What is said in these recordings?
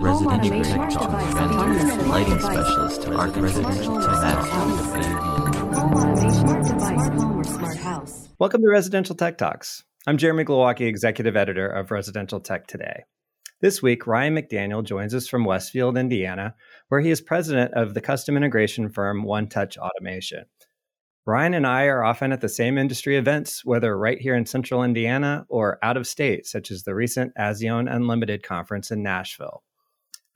residential tech talk, lighting specialist to our residential tech. Welcome to Residential Tech Talks. I'm Jeremy Glowacki, executive editor of Residential Tech Today. This week, Ryan McDaniel joins us from Westfield, Indiana, where he is president of the custom integration firm One Touch Automation. Ryan and I are often at the same industry events, whether right here in central Indiana or out of state, such as the recent Azione Unlimited conference in Nashville.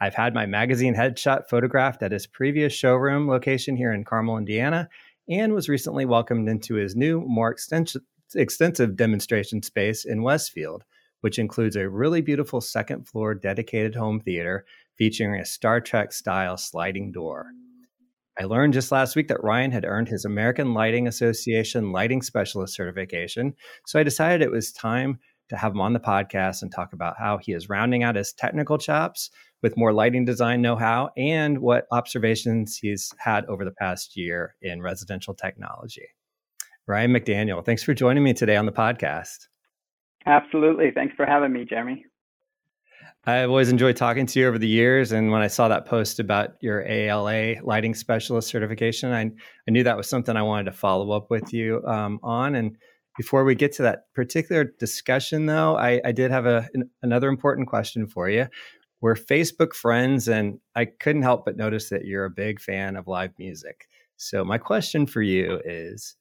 I've had my magazine headshot photographed at his previous showroom location here in Carmel, Indiana, and was recently welcomed into his new, more extensive, extensive demonstration space in Westfield, which includes a really beautiful second floor dedicated home theater featuring a Star Trek style sliding door. I learned just last week that Ryan had earned his American Lighting Association Lighting Specialist certification. So I decided it was time to have him on the podcast and talk about how he is rounding out his technical chops with more lighting design know how and what observations he's had over the past year in residential technology. Ryan McDaniel, thanks for joining me today on the podcast. Absolutely. Thanks for having me, Jeremy. I've always enjoyed talking to you over the years. And when I saw that post about your ALA lighting specialist certification, I, I knew that was something I wanted to follow up with you um, on. And before we get to that particular discussion, though, I, I did have a, an, another important question for you. We're Facebook friends, and I couldn't help but notice that you're a big fan of live music. So, my question for you is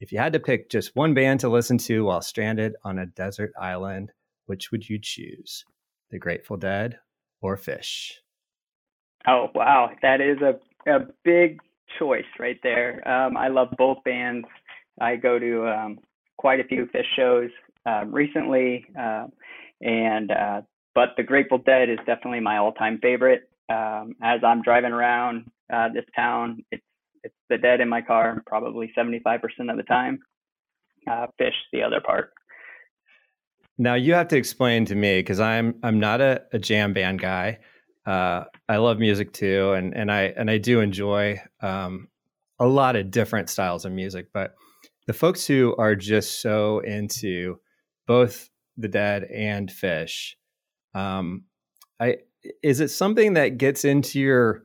if you had to pick just one band to listen to while stranded on a desert island, which would you choose? The Grateful Dead or Phish? Oh, wow. That is a, a big choice right there. Um, I love both bands. I go to um, quite a few Phish shows uh, recently, uh, and uh, but the Grateful Dead is definitely my all-time favorite. Um, as I'm driving around uh, this town, it's it's the Dead in my car probably 75% of the time. Uh, Phish the other part. Now you have to explain to me because I'm I'm not a, a jam band guy. Uh, I love music too, and and I and I do enjoy um, a lot of different styles of music. But the folks who are just so into both the Dead and Phish, um, I is it something that gets into your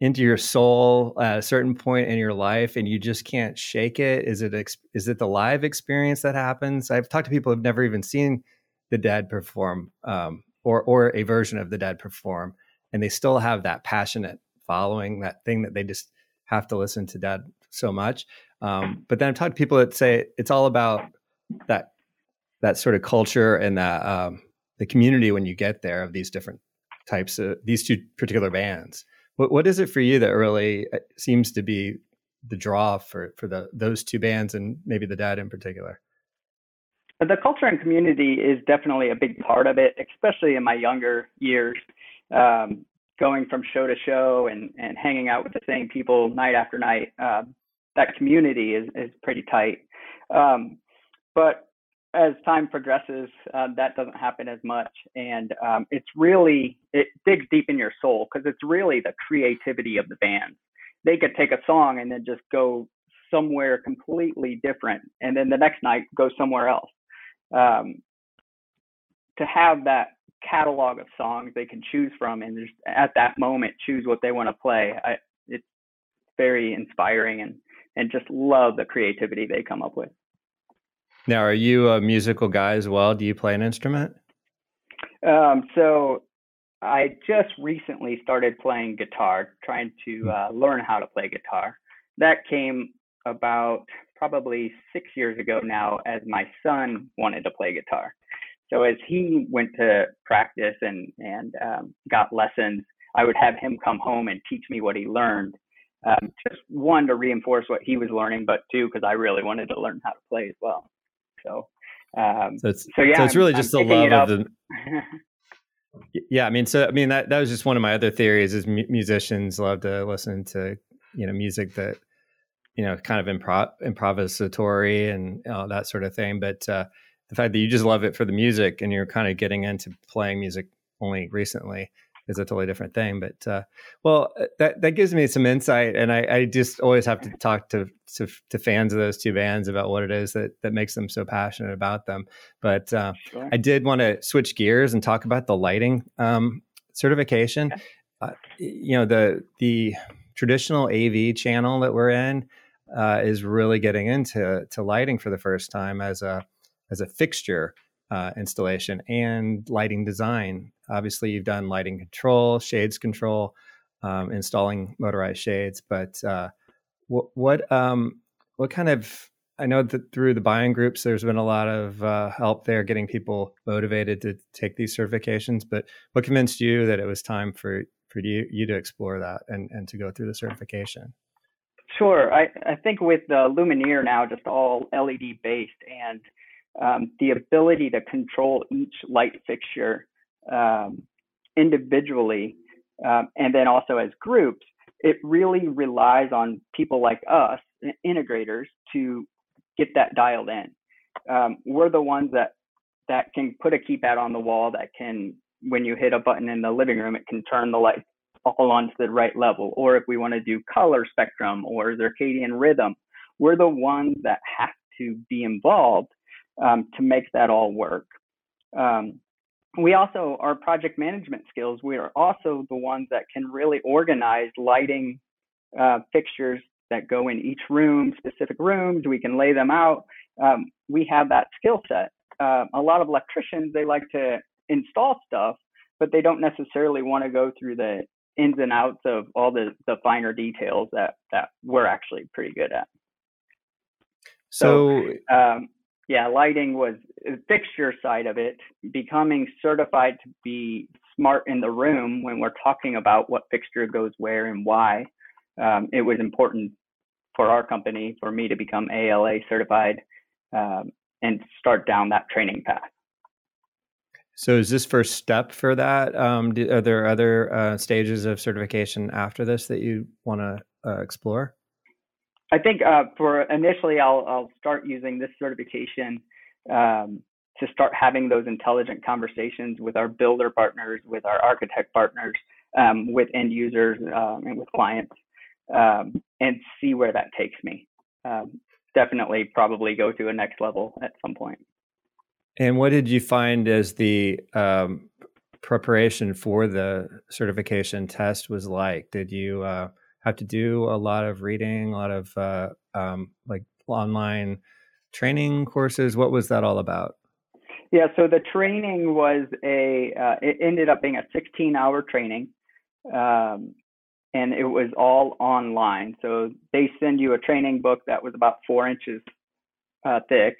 into your soul at a certain point in your life and you just can't shake it? Is it is it the live experience that happens? I've talked to people who've never even seen the dead perform um, or or a version of the dead perform and they still have that passionate following that thing that they just have to listen to dead so much. Um, but then i've talked to people that say it's all about that that sort of culture and that um, the community when you get there of these different types of these two particular bands what what is it for you that really uh, seems to be the draw for for the those two bands and maybe the Dead in particular? The culture and community is definitely a big part of it, especially in my younger years. Um, going from show to show and, and hanging out with the same people night after night, uh, that community is, is pretty tight. Um, but as time progresses, uh, that doesn't happen as much, and um, it's really it digs deep in your soul because it's really the creativity of the band. They could take a song and then just go somewhere completely different, and then the next night go somewhere else. Um, to have that catalog of songs they can choose from, and just at that moment choose what they want to play, I, it's very inspiring, and and just love the creativity they come up with. Now, are you a musical guy as well? Do you play an instrument? Um, so I just recently started playing guitar, trying to hmm. uh, learn how to play guitar. That came about probably six years ago now, as my son wanted to play guitar. So as he went to practice and and um, got lessons, I would have him come home and teach me what he learned. Um, just one to reinforce what he was learning, but two because I really wanted to learn how to play as well. So, um, so it's so yeah. So it's really I'm, just I'm the love of the. yeah, I mean, so I mean that that was just one of my other theories. Is mu- musicians love to listen to you know music that you know kind of improv improvisatory and uh, that sort of thing, but. uh the fact that you just love it for the music and you're kind of getting into playing music only recently is a totally different thing. But uh, well, uh, that that gives me some insight, and I, I just always have to talk to, to, to fans of those two bands about what it is that that makes them so passionate about them. But uh, sure. I did want to switch gears and talk about the lighting um, certification. Uh, you know the the traditional AV channel that we're in uh, is really getting into to lighting for the first time as a as a fixture uh, installation and lighting design. Obviously, you've done lighting control, shades control, um, installing motorized shades. But uh, what what um, what kind of I know that through the buying groups, there's been a lot of uh, help there getting people motivated to take these certifications. But what convinced you that it was time for for you, you to explore that and, and to go through the certification? Sure. I, I think with the Luminaire now just all LED based and um, the ability to control each light fixture um, individually um, and then also as groups, it really relies on people like us, integrators, to get that dialed in. Um, we're the ones that that can put a keypad on the wall that can, when you hit a button in the living room, it can turn the light all onto the right level. Or if we want to do color spectrum or circadian rhythm, we're the ones that have to be involved um, to make that all work. Um, we also, our project management skills, we are also the ones that can really organize lighting uh, fixtures that go in each room, specific rooms. We can lay them out. Um, we have that skill set. Uh, a lot of electricians, they like to install stuff, but they don't necessarily want to go through the ins and outs of all the, the finer details that, that we're actually pretty good at. So, so um, yeah, lighting was the fixture side of it, becoming certified to be smart in the room when we're talking about what fixture goes where and why. Um, it was important for our company, for me to become ALA certified um, and start down that training path. So, is this first step for that? Um, do, are there other uh, stages of certification after this that you want to uh, explore? I think uh, for initially, I'll I'll start using this certification um, to start having those intelligent conversations with our builder partners, with our architect partners, um, with end users, um, and with clients, um, and see where that takes me. Um, definitely, probably go to a next level at some point. And what did you find as the um, preparation for the certification test was like? Did you uh, have to do a lot of reading, a lot of uh, um, like online training courses. What was that all about? Yeah, so the training was a, uh, it ended up being a 16 hour training. Um, and it was all online. So they send you a training book that was about four inches uh, thick,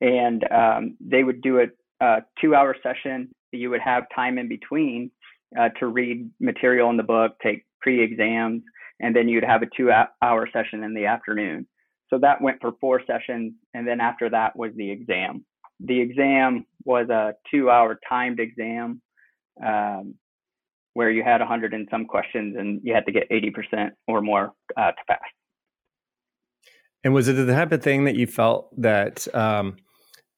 and um, they would do a, a two hour session. You would have time in between uh, to read material in the book, take pre exams, and then you'd have a two hour session in the afternoon. So that went for four sessions, and then after that was the exam. The exam was a two hour timed exam um, where you had 100 and some questions and you had to get 80% or more uh, to pass. And was it the type of thing that you felt that um,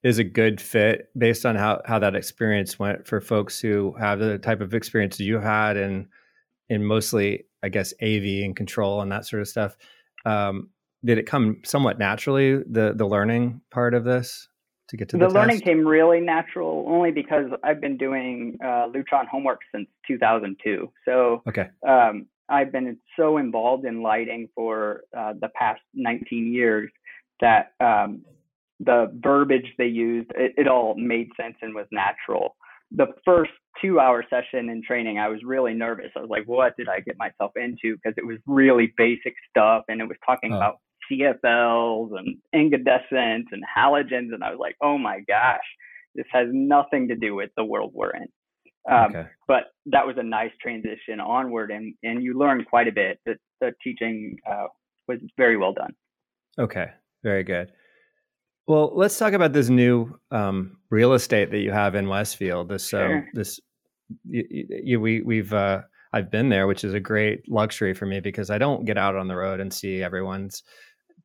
is a good fit based on how, how that experience went for folks who have the type of experience you had and in mostly I guess AV and control and that sort of stuff. Um, did it come somewhat naturally the the learning part of this to get to the, the learning came really natural only because I've been doing uh, Lutron HomeWorks since 2002. So okay. Um, I've been so involved in lighting for uh, the past 19 years that um, the verbiage they used it, it all made sense and was natural the first two hour session in training, I was really nervous. I was like, what did I get myself into? Because it was really basic stuff and it was talking oh. about CFLs and incandescents and halogens. And I was like, oh my gosh, this has nothing to do with the world we're in. Um, okay. But that was a nice transition onward, and, and you learned quite a bit. The, the teaching uh, was very well done. Okay, very good. Well, let's talk about this new um, real estate that you have in Westfield. This um, sure. um, this you, you, we we've uh, I've been there, which is a great luxury for me because I don't get out on the road and see everyone's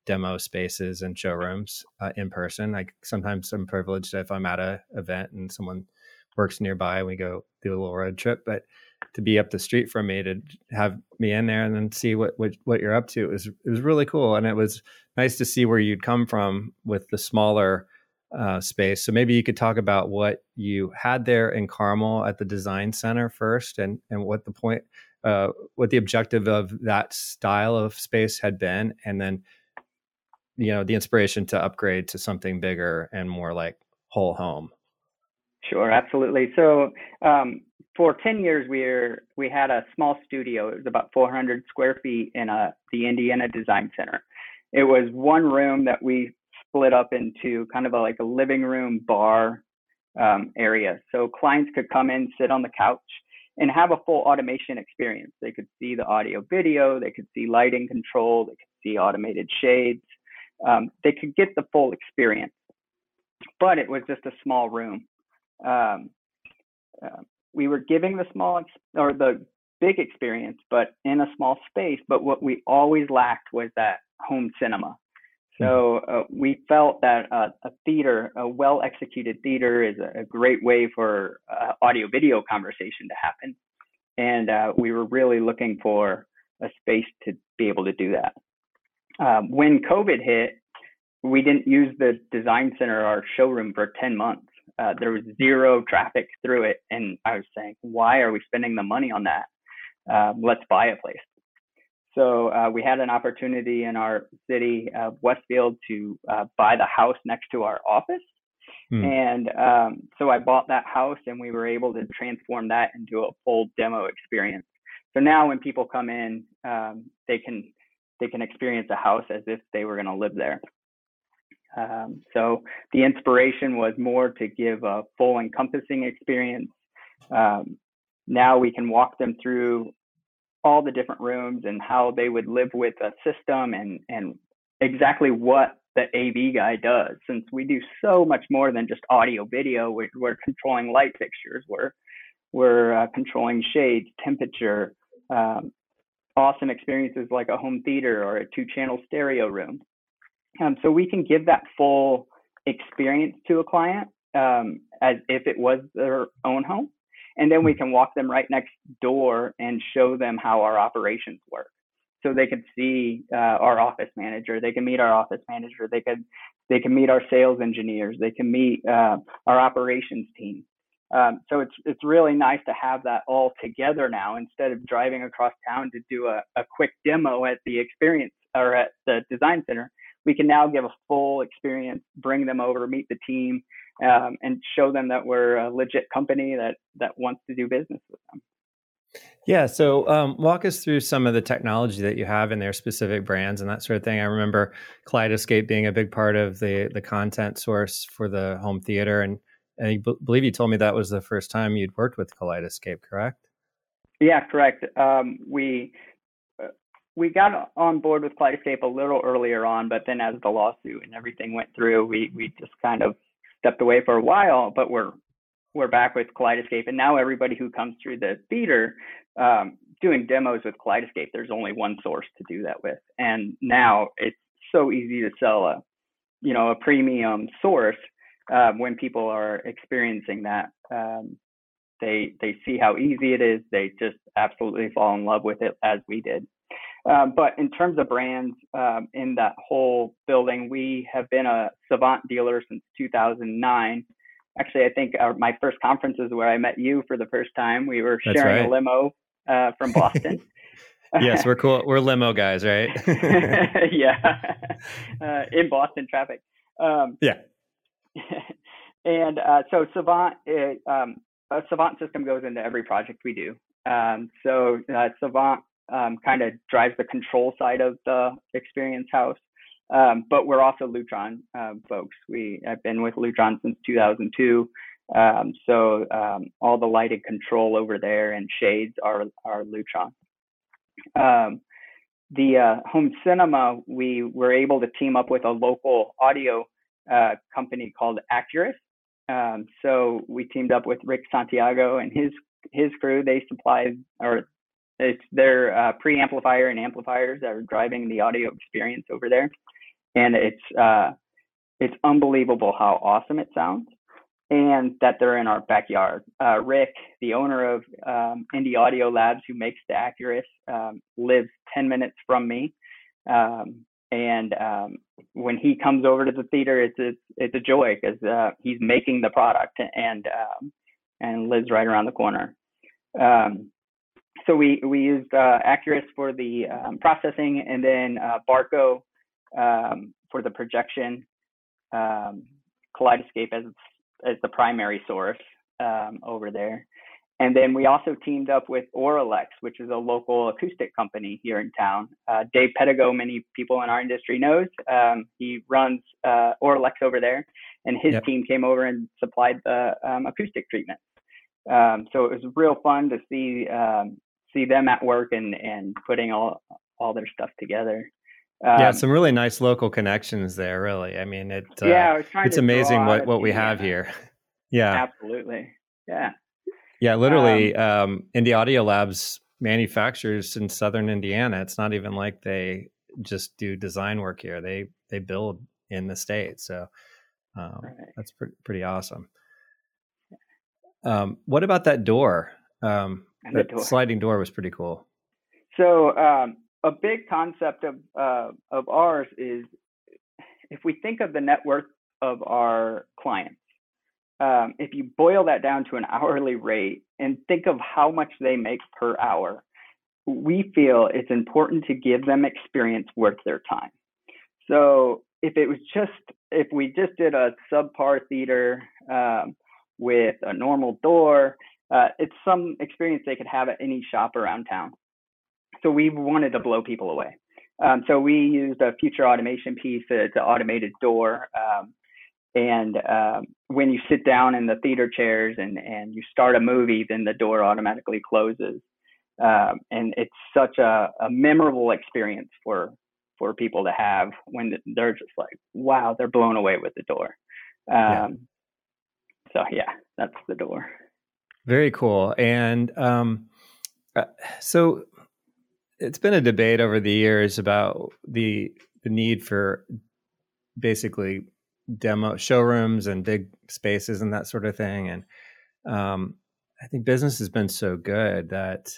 demo spaces and showrooms uh, in person. Like sometimes I'm privileged if I'm at a event and someone works nearby, and we go do a little road trip. But to be up the street from me to have me in there and then see what what, what you're up to it was it was really cool and it was nice to see where you'd come from with the smaller uh, space. So maybe you could talk about what you had there in Carmel at the Design Center first, and and what the point, uh, what the objective of that style of space had been, and then you know the inspiration to upgrade to something bigger and more like whole home. Sure, absolutely. So um, for 10 years, we we had a small studio. It was about 400 square feet in a, the Indiana Design Center. It was one room that we split up into kind of a, like a living room bar um, area. So clients could come in, sit on the couch, and have a full automation experience. They could see the audio video, they could see lighting control, they could see automated shades. Um, they could get the full experience, but it was just a small room. Um, uh, we were giving the small ex- or the big experience, but in a small space. But what we always lacked was that home cinema. So hmm. uh, we felt that uh, a theater, a well executed theater, is a, a great way for uh, audio video conversation to happen. And uh, we were really looking for a space to be able to do that. Um, when COVID hit, we didn't use the design center, our showroom, for 10 months. Uh, there was zero traffic through it. And I was saying, why are we spending the money on that? Uh, let's buy a place. So uh, we had an opportunity in our city of Westfield to uh, buy the house next to our office. Hmm. And um, so I bought that house and we were able to transform that into a full demo experience. So now when people come in, um, they can they can experience a house as if they were going to live there. Um, so the inspiration was more to give a full encompassing experience. Um, now we can walk them through all the different rooms and how they would live with a system and and exactly what the AV guy does. Since we do so much more than just audio video, we're, we're controlling light fixtures, we're we're uh, controlling shades, temperature, um, awesome experiences like a home theater or a two-channel stereo room. Um, so we can give that full experience to a client um, as if it was their own home. And then we hmm. can walk them right next door and show them how our operations work. So they can see uh, our office manager, they can meet our office manager, they can they can meet our sales engineers, they can meet uh, our operations team. Um, so it's it's really nice to have that all together now instead of driving across town to do a, a quick demo at the experience or at the design center we can now give a full experience, bring them over, meet the team, um, and show them that we're a legit company that that wants to do business with them. Yeah. So, um, walk us through some of the technology that you have in their specific brands and that sort of thing. I remember Kaleidescape being a big part of the the content source for the home theater, and, and I b- believe you told me that was the first time you'd worked with Kaleidescape, correct? Yeah, correct. Um, we we got on board with Kaleidescape a little earlier on, but then as the lawsuit and everything went through, we we just kind of stepped away for a while. But we're we're back with Kaleidescape, and now everybody who comes through the theater um, doing demos with Kaleidescape, there's only one source to do that with, and now it's so easy to sell a you know a premium source uh, when people are experiencing that. Um, they they see how easy it is. They just absolutely fall in love with it as we did. Um, but in terms of brands um, in that whole building, we have been a Savant dealer since 2009. Actually, I think our, my first conference is where I met you for the first time. We were That's sharing right. a limo uh, from Boston. yes, we're cool. We're limo guys, right? yeah, uh, in Boston traffic. Um, yeah. and uh, so Savant, it, um, a Savant system goes into every project we do. Um, so uh, Savant um, kind of drives the control side of the experience house. Um, but we're also Lutron um, folks. We have been with Lutron since 2002. Um, so um, all the lighted control over there and shades are are Lutron. Um, the uh, home cinema, we were able to team up with a local audio uh, company called Acurus. so we teamed up with Rick Santiago and his his crew. They supplied or it's their uh, preamplifier and amplifiers that are driving the audio experience over there, and it's uh, it's unbelievable how awesome it sounds, and that they're in our backyard. Uh, Rick, the owner of um, Indy Audio Labs, who makes the Acurus, um, lives 10 minutes from me, um, and um, when he comes over to the theater, it's a, it's a joy because uh, he's making the product and um, and lives right around the corner. Um, so we we used uh, Acurus for the um, processing, and then uh, Barco um, for the projection, um, Kaleidescape as as the primary source um, over there. And then we also teamed up with Auralex, which is a local acoustic company here in town. Uh, Dave Pedigo, many people in our industry knows. Um, he runs uh, Auralex over there, and his yep. team came over and supplied the um, acoustic treatment. Um, so it was real fun to see um, see them at work and and putting all all their stuff together. yeah, um, some really nice local connections there. Really, I mean, it. Uh, yeah, it's amazing what what we have here. yeah, absolutely. Yeah. Yeah, literally, um, um, Indy Audio Labs manufactures in Southern Indiana. It's not even like they just do design work here. They they build in the state. So um, right. that's pretty pretty awesome. Um, what about that door? Um, that door. sliding door was pretty cool. So um, a big concept of uh, of ours is if we think of the net worth of our clients, um, if you boil that down to an hourly rate and think of how much they make per hour, we feel it's important to give them experience worth their time. So if it was just if we just did a subpar theater um, with a normal door. Uh, it's some experience they could have at any shop around town. So we wanted to blow people away. Um, so we used a future automation piece. It's an automated door. Um, and um, when you sit down in the theater chairs and, and you start a movie, then the door automatically closes. Um, and it's such a, a memorable experience for for people to have when they're just like, wow, they're blown away with the door. Um, yeah so yeah, that's the door. Very cool. And um, uh, so it's been a debate over the years about the the need for basically demo showrooms and big spaces and that sort of thing. And um, I think business has been so good that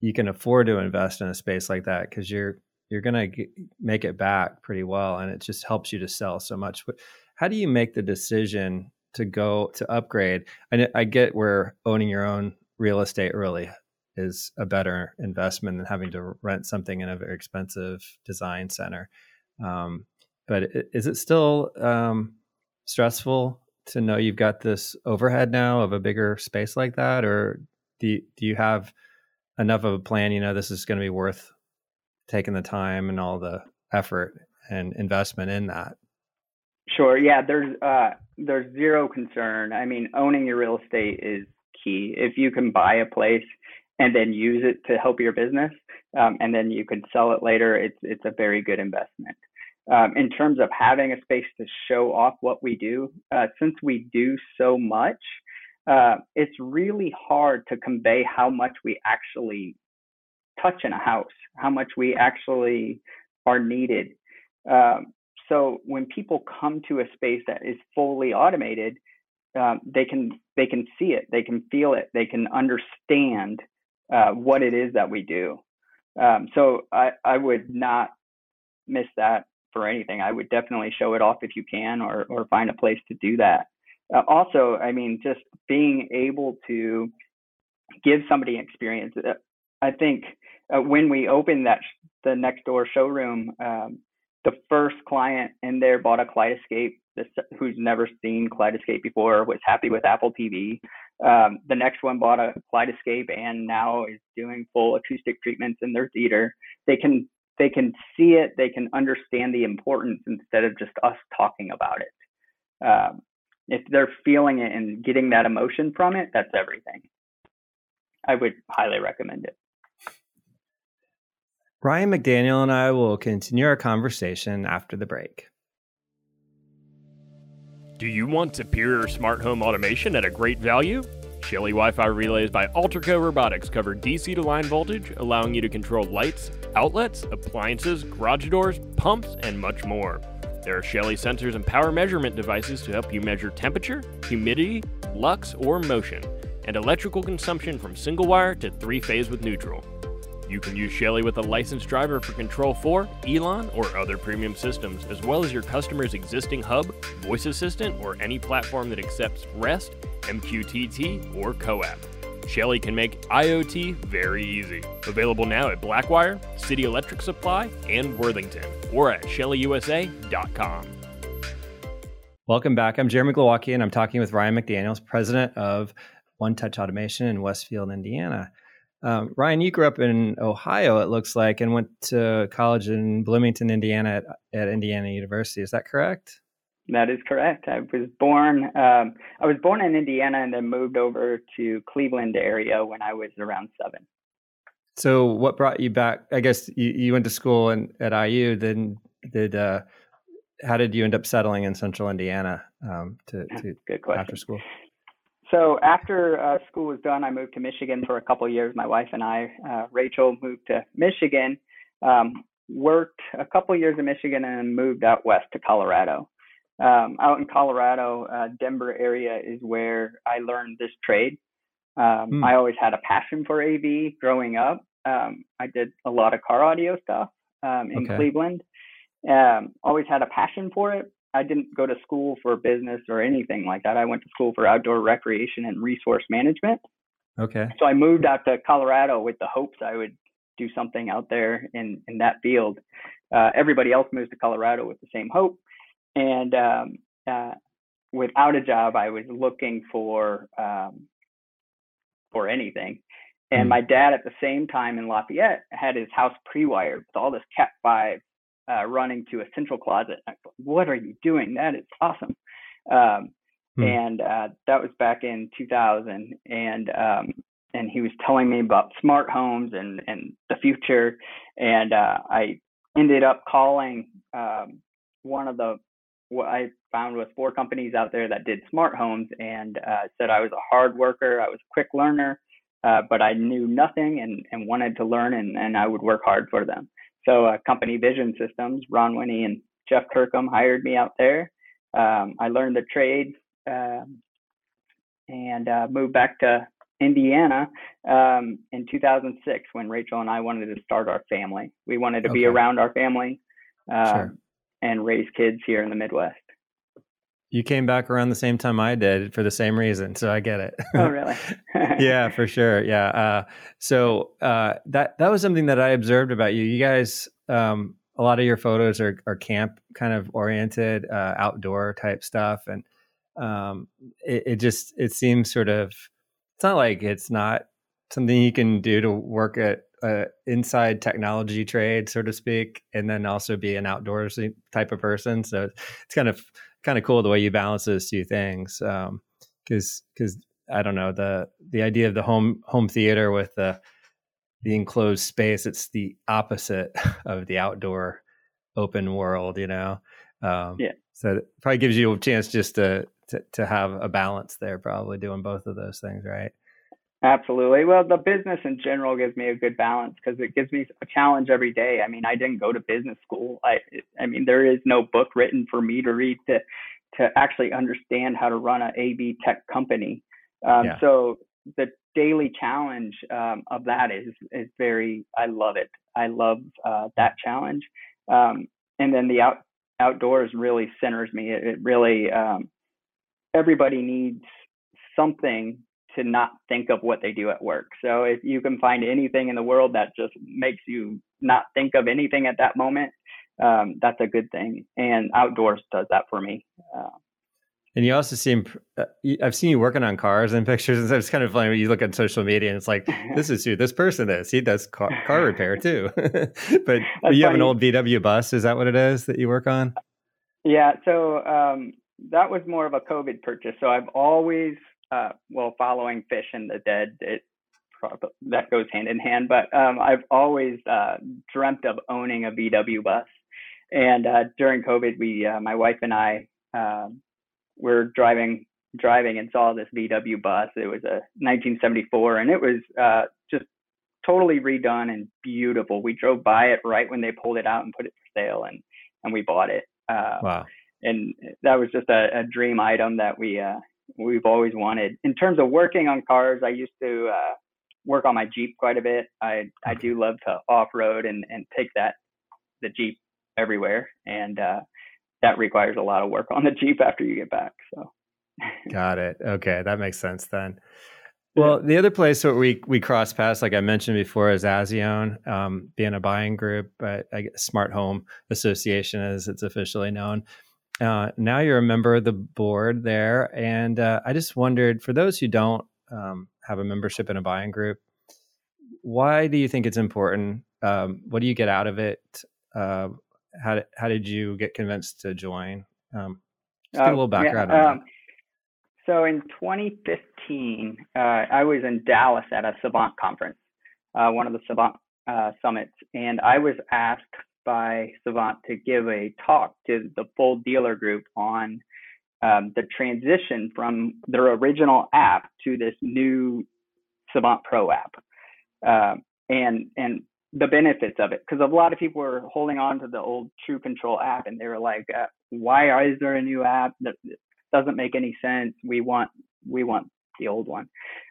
you can afford to invest in a space like that because you're you're going to make it back pretty well, and it just helps you to sell so much. How do you make the decision to go to upgrade. I, I get where owning your own real estate really is a better investment than having to rent something in a very expensive design center. Um, but is it still um, stressful to know you've got this overhead now of a bigger space like that, or do you, do you have enough of a plan? You know, this is going to be worth taking the time and all the effort and investment in that. Sure. Yeah. There's uh, there's zero concern. I mean, owning your real estate is key. If you can buy a place and then use it to help your business, um, and then you can sell it later, it's it's a very good investment. Um, in terms of having a space to show off what we do, uh, since we do so much, uh, it's really hard to convey how much we actually touch in a house, how much we actually are needed. Um, so when people come to a space that is fully automated, um, they can they can see it, they can feel it, they can understand uh, what it is that we do. Um, so I, I would not miss that for anything. I would definitely show it off if you can, or or find a place to do that. Uh, also, I mean, just being able to give somebody experience. Uh, I think uh, when we opened that the next door showroom, um, the first client in there bought a Kaleidescape. This, who's never seen Kaleidescape before was happy with Apple TV. Um, the next one bought a Kaleidescape and now is doing full acoustic treatments in their theater. They can they can see it. They can understand the importance instead of just us talking about it. Um, if they're feeling it and getting that emotion from it, that's everything. I would highly recommend it. Ryan McDaniel and I will continue our conversation after the break. Do you want superior smart home automation at a great value? Shelly Wi Fi relays by Allterco Robotics cover DC to line voltage, allowing you to control lights, outlets, appliances, garage doors, pumps, and much more. There are Shelly sensors and power measurement devices to help you measure temperature, humidity, lux, or motion, and electrical consumption from single wire to three phase with neutral. You can use Shelly with a licensed driver for Control 4, ELAN, or other premium systems, as well as your customer's existing hub, voice assistant, or any platform that accepts REST, MQTT, or CoAP. Shelly can make IoT very easy. Available now at Blackwire, City Electric Supply, and Worthington, or at shellyusa.com. Welcome back. I'm Jeremy Glowacki, and I'm talking with Ryan McDaniels, president of One Touch Automation in Westfield, Indiana. Um, Ryan, you grew up in Ohio, it looks like, and went to college in Bloomington, Indiana, at, at Indiana University. Is that correct? That is correct. I was born. Um, I was born in Indiana and then moved over to Cleveland area when I was around seven. So, what brought you back? I guess you, you went to school in, at IU. Then, did uh, how did you end up settling in Central Indiana um, to, to Good question. after school? So after uh, school was done, I moved to Michigan for a couple of years. My wife and I, uh, Rachel, moved to Michigan, um, worked a couple of years in Michigan, and moved out west to Colorado. Um, out in Colorado, uh, Denver area is where I learned this trade. Um, Hmm. I always had a passion for AV growing up. Um, I did a lot of car audio stuff um, in Okay. Cleveland. Um, always had a passion for it. I didn't go to school for business or anything like that. I went to school for outdoor recreation and resource management. Okay. So I moved out to Colorado with the hopes I would do something out there in, in that field. Uh, everybody else moves to Colorado with the same hope. And um, uh, without a job, I was looking for um, for anything. And Hmm. my dad, at the same time in Lafayette, had his house pre-wired with all this Cat five uh, running to a central closet. I thought, what are you doing? That is awesome. Um, Hmm. And uh, that was back in 2000. And um, and he was telling me about smart homes and and the future. And uh, I ended up calling um, one of the what I found was four companies out there that did smart homes and uh, said I was a hard worker, I was a quick learner, uh, but I knew nothing and, and wanted to learn and, and I would work hard for them. So uh, company Vision Systems, Ron Winnie and Jeff Kirkham hired me out there. Um, I learned the trade um, and uh, moved back to Indiana um, in 2006 when Rachel and I wanted to start our family. We wanted to be around our family um, Sure. and raise kids here in the Midwest. You came back around the same time I did for the same reason, so I get it. Oh, really? yeah, for sure. Yeah. Uh, so uh, that that was something that I observed about you. You guys, um, a lot of your photos are, are camp kind of oriented, uh, outdoor type stuff, and um, it, it just it seems sort of. It's not like it's not something you can do to work at uh, inside technology trade, so to speak, and then also be an outdoorsy type of person. So it's kind of kind of cool the way you balance those two things. Um, because because I don't know the the idea of the home home theater with the the enclosed space. It's the opposite of the outdoor open world, you know. Um, Yeah. So it probably gives you a chance just to, to to have a balance there. Probably doing both of those things, right? Absolutely. Well, the business in general gives me a good balance because it gives me a challenge every day. I mean, I didn't go to business school. I, I mean, there is no book written for me to read to, to actually understand how to run an AV tech company. Um, Yeah. So the daily challenge um, of that is is very. I love it. I love uh, that challenge. Um, and then the out outdoors really centers me. It, it really um, everybody needs something to not think of what they do at work. So if you can find anything in the world that just makes you not think of anything at that moment, um, that's a good thing. And outdoors does that for me. Uh, And you also seem, uh, I've seen you working on cars and pictures, and so it's kind of funny when you look at social media and it's like, this is who this person is. He does car, car repair too. but, you have an old VW bus. Is that what it is that you work on? Yeah, so um, that was more of a COVID purchase. So I've always, uh, well, following Phish and the Dead, it that goes hand in hand. But um, I've always uh, dreamt of owning a VW bus. And uh, during COVID, we, uh, my wife and I, um, were driving driving and saw this VW bus. It was a 1974, and it was uh, just totally redone and beautiful. We drove by it right when they pulled it out and put it for sale, and and we bought it. Uh, Wow. and that was just a, a dream item that we uh, we've always wanted. In terms of working on cars, I used to uh, work on my Jeep quite a bit. I okay. I do love to off road and and take that the Jeep everywhere, and uh, that requires a lot of work on the Jeep after you get back. So. Got it. Okay, that makes sense then. Well, the other place where we we cross paths, like I mentioned before, is Azione, um, being a buying group, but I guess Smart Home Association, as it's officially known. Uh, now you're a member of the board there, and uh, I just wondered, for those who don't um, have a membership in a buying group, why do you think it's important? Um, what do you get out of it? Uh, how how did you get convinced to join? Um, just get a uh, little background yeah, on that. Um, so in 2015, uh, I was in Dallas at a Savant conference, uh, one of the Savant uh, summits, and I was asked by Savant to give a talk to the full dealer group on um, the transition from their original app to this new Savant Pro app, um, and and the benefits of it. Because a lot of people were holding on to the old True Control app, and they were like, uh, "Why is there a new app that doesn't make any sense. We want we want the old one.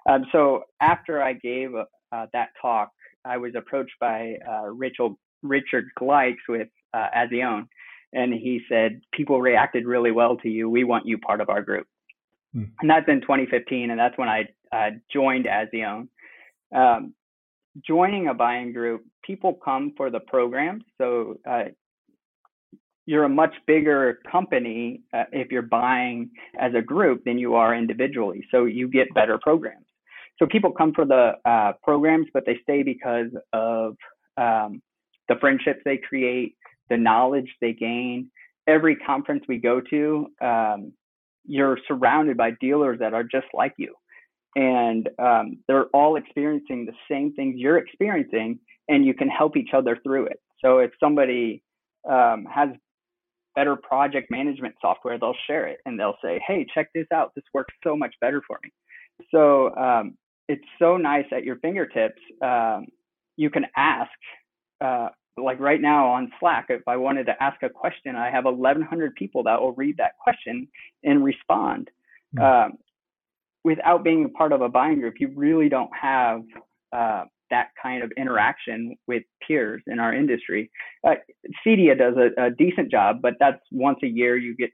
Um, so after I gave uh, that talk, I was approached by uh, Rachel, Richard Glikes with uh, and he said people reacted really well to you. We want you part of our group. Hmm. And that's in 2015, and that's when I uh, joined Azione. Um, joining a buying group, people come for the programs. So uh, you're a much bigger company uh, if you're buying as a group than you are individually. So you get better programs. So people come for the uh, programs, but they stay because of um, the friendships they create, the knowledge they gain. Every conference we go to, um, you're surrounded by dealers that are just like you. And um, they're all experiencing the same things you're experiencing, and you can help each other through it. So if somebody um, has better project management software, they'll share it and they'll say, hey, check this out. This works so much better for me. So um, it's so nice at your fingertips. Um, you can ask, uh, like right now on Slack, if I wanted to ask a question, I have 1,100 people that will read that question and respond. Mm-hmm. Um, without being a part of a buying group, you really don't have uh, that kind of interaction with peers in our industry. Uh, CEDIA does a, a, decent job, but that's once a year you get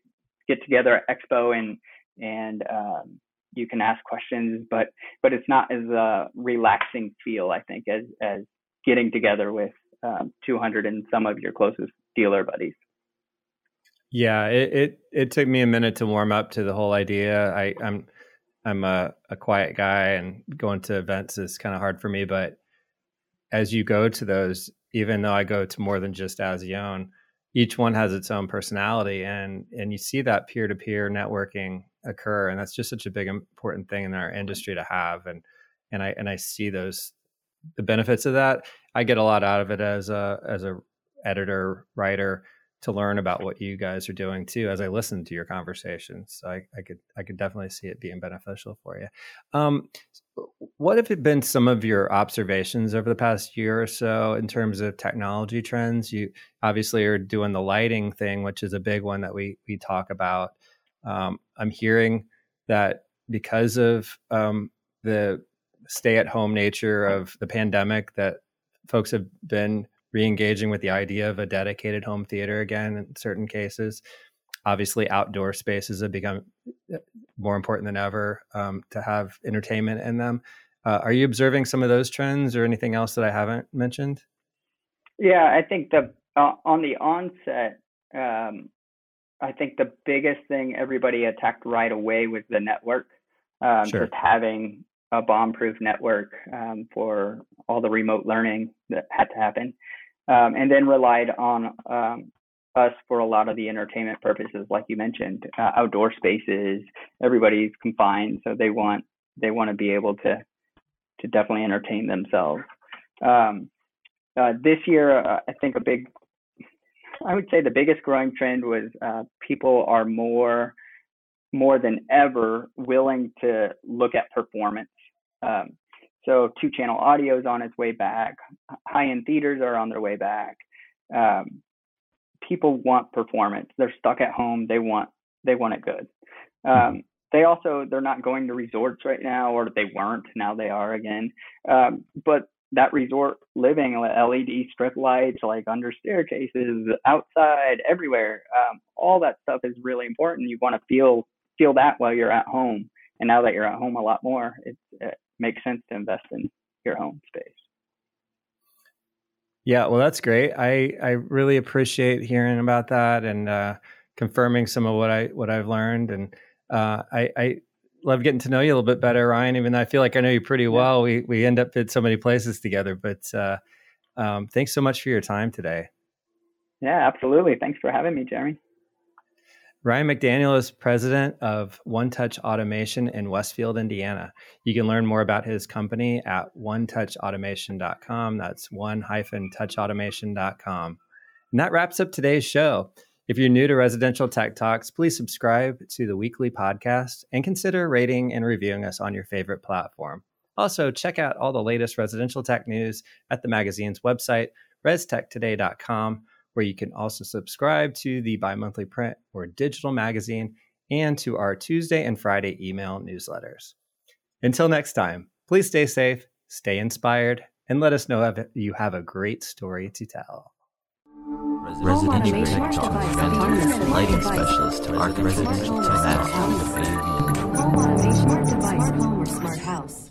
get together at Expo and and um, you can ask questions, but but it's not as a relaxing feel, I think, as as getting together with um, 200 and some of your closest dealer buddies. Yeah, it, it, it took me a minute to warm up to the whole idea. I, I'm I'm a, a quiet guy, and going to events is kind of hard for me. But as you go to those, even though I go to more than just Azione, each one has its own personality and and you see that peer-to-peer networking occur and that's just such a big important thing in our industry to have and and I and I see those the benefits of that. I get a lot out of it as a as a editor writer to learn about what you guys are doing too as I listen to your conversations. So I, I could I could definitely see it being beneficial for you. Um, what have been some of your observations over the past year or so in terms of technology trends? You obviously are doing the lighting thing, which is a big one that we we talk about. Um, I'm hearing that because of um, the stay-at-home nature of the pandemic, that folks have been re-engaging with the idea of a dedicated home theater again in certain cases. Obviously outdoor spaces have become uh, more important than ever um, to have entertainment in them. Uh, are you observing some of those trends or anything else that i haven't mentioned? Yeah i think the uh, on the onset um, i think the biggest thing everybody attacked right away was the network um, sure. just having a bomb-proof network um, for all the remote learning that had to happen um, and then relied on um, us for a lot of the entertainment purposes, like you mentioned, uh, outdoor spaces. Everybody's confined, so they want they want to be able to to definitely entertain themselves. Um, uh, this year, uh, I think a big, I would say the biggest growing trend was uh, people are more more than ever willing to look at performance. Um, so two channel audio is on its way back. High end theaters are on their way back. Um, people want performance. They're stuck at home. They want they want it good. Um, they also they're not going to resorts right now, or they weren't. Now they are again. Um, but that resort living, LED strip lights, like under staircases, outside, everywhere, um, all that stuff is really important. You want to feel feel that while you're at home. And now that you're at home a lot more, it, it makes sense to invest in your home space. Yeah, well, that's great. I I really appreciate hearing about that and uh, confirming some of what I what I've learned. And uh, I, I love getting to know you a little bit better, Ryan. Even though I feel like I know you pretty well, we we end up in so many places together. But uh, um, thanks so much for your time today. Yeah, absolutely. Thanks for having me, Jeremy. Ryan McDaniel is president of One Touch Automation in Westfield, Indiana. You can learn more about his company at onetouchautomation.com. That's one hyphen touchautomation.com. And that wraps up today's show. If you're new to Residential Tech Talks, please subscribe to the weekly podcast and consider rating and reviewing us on your favorite platform. Also, check out all the latest residential tech news at the magazine's website, restechtoday.com where you can also subscribe to the bi monthly print or digital magazine and to our Tuesday and Friday email newsletters. Until next time, please stay safe, stay inspired, and let us know if you have a great story to tell. Residential lighting specialist, residential smart house.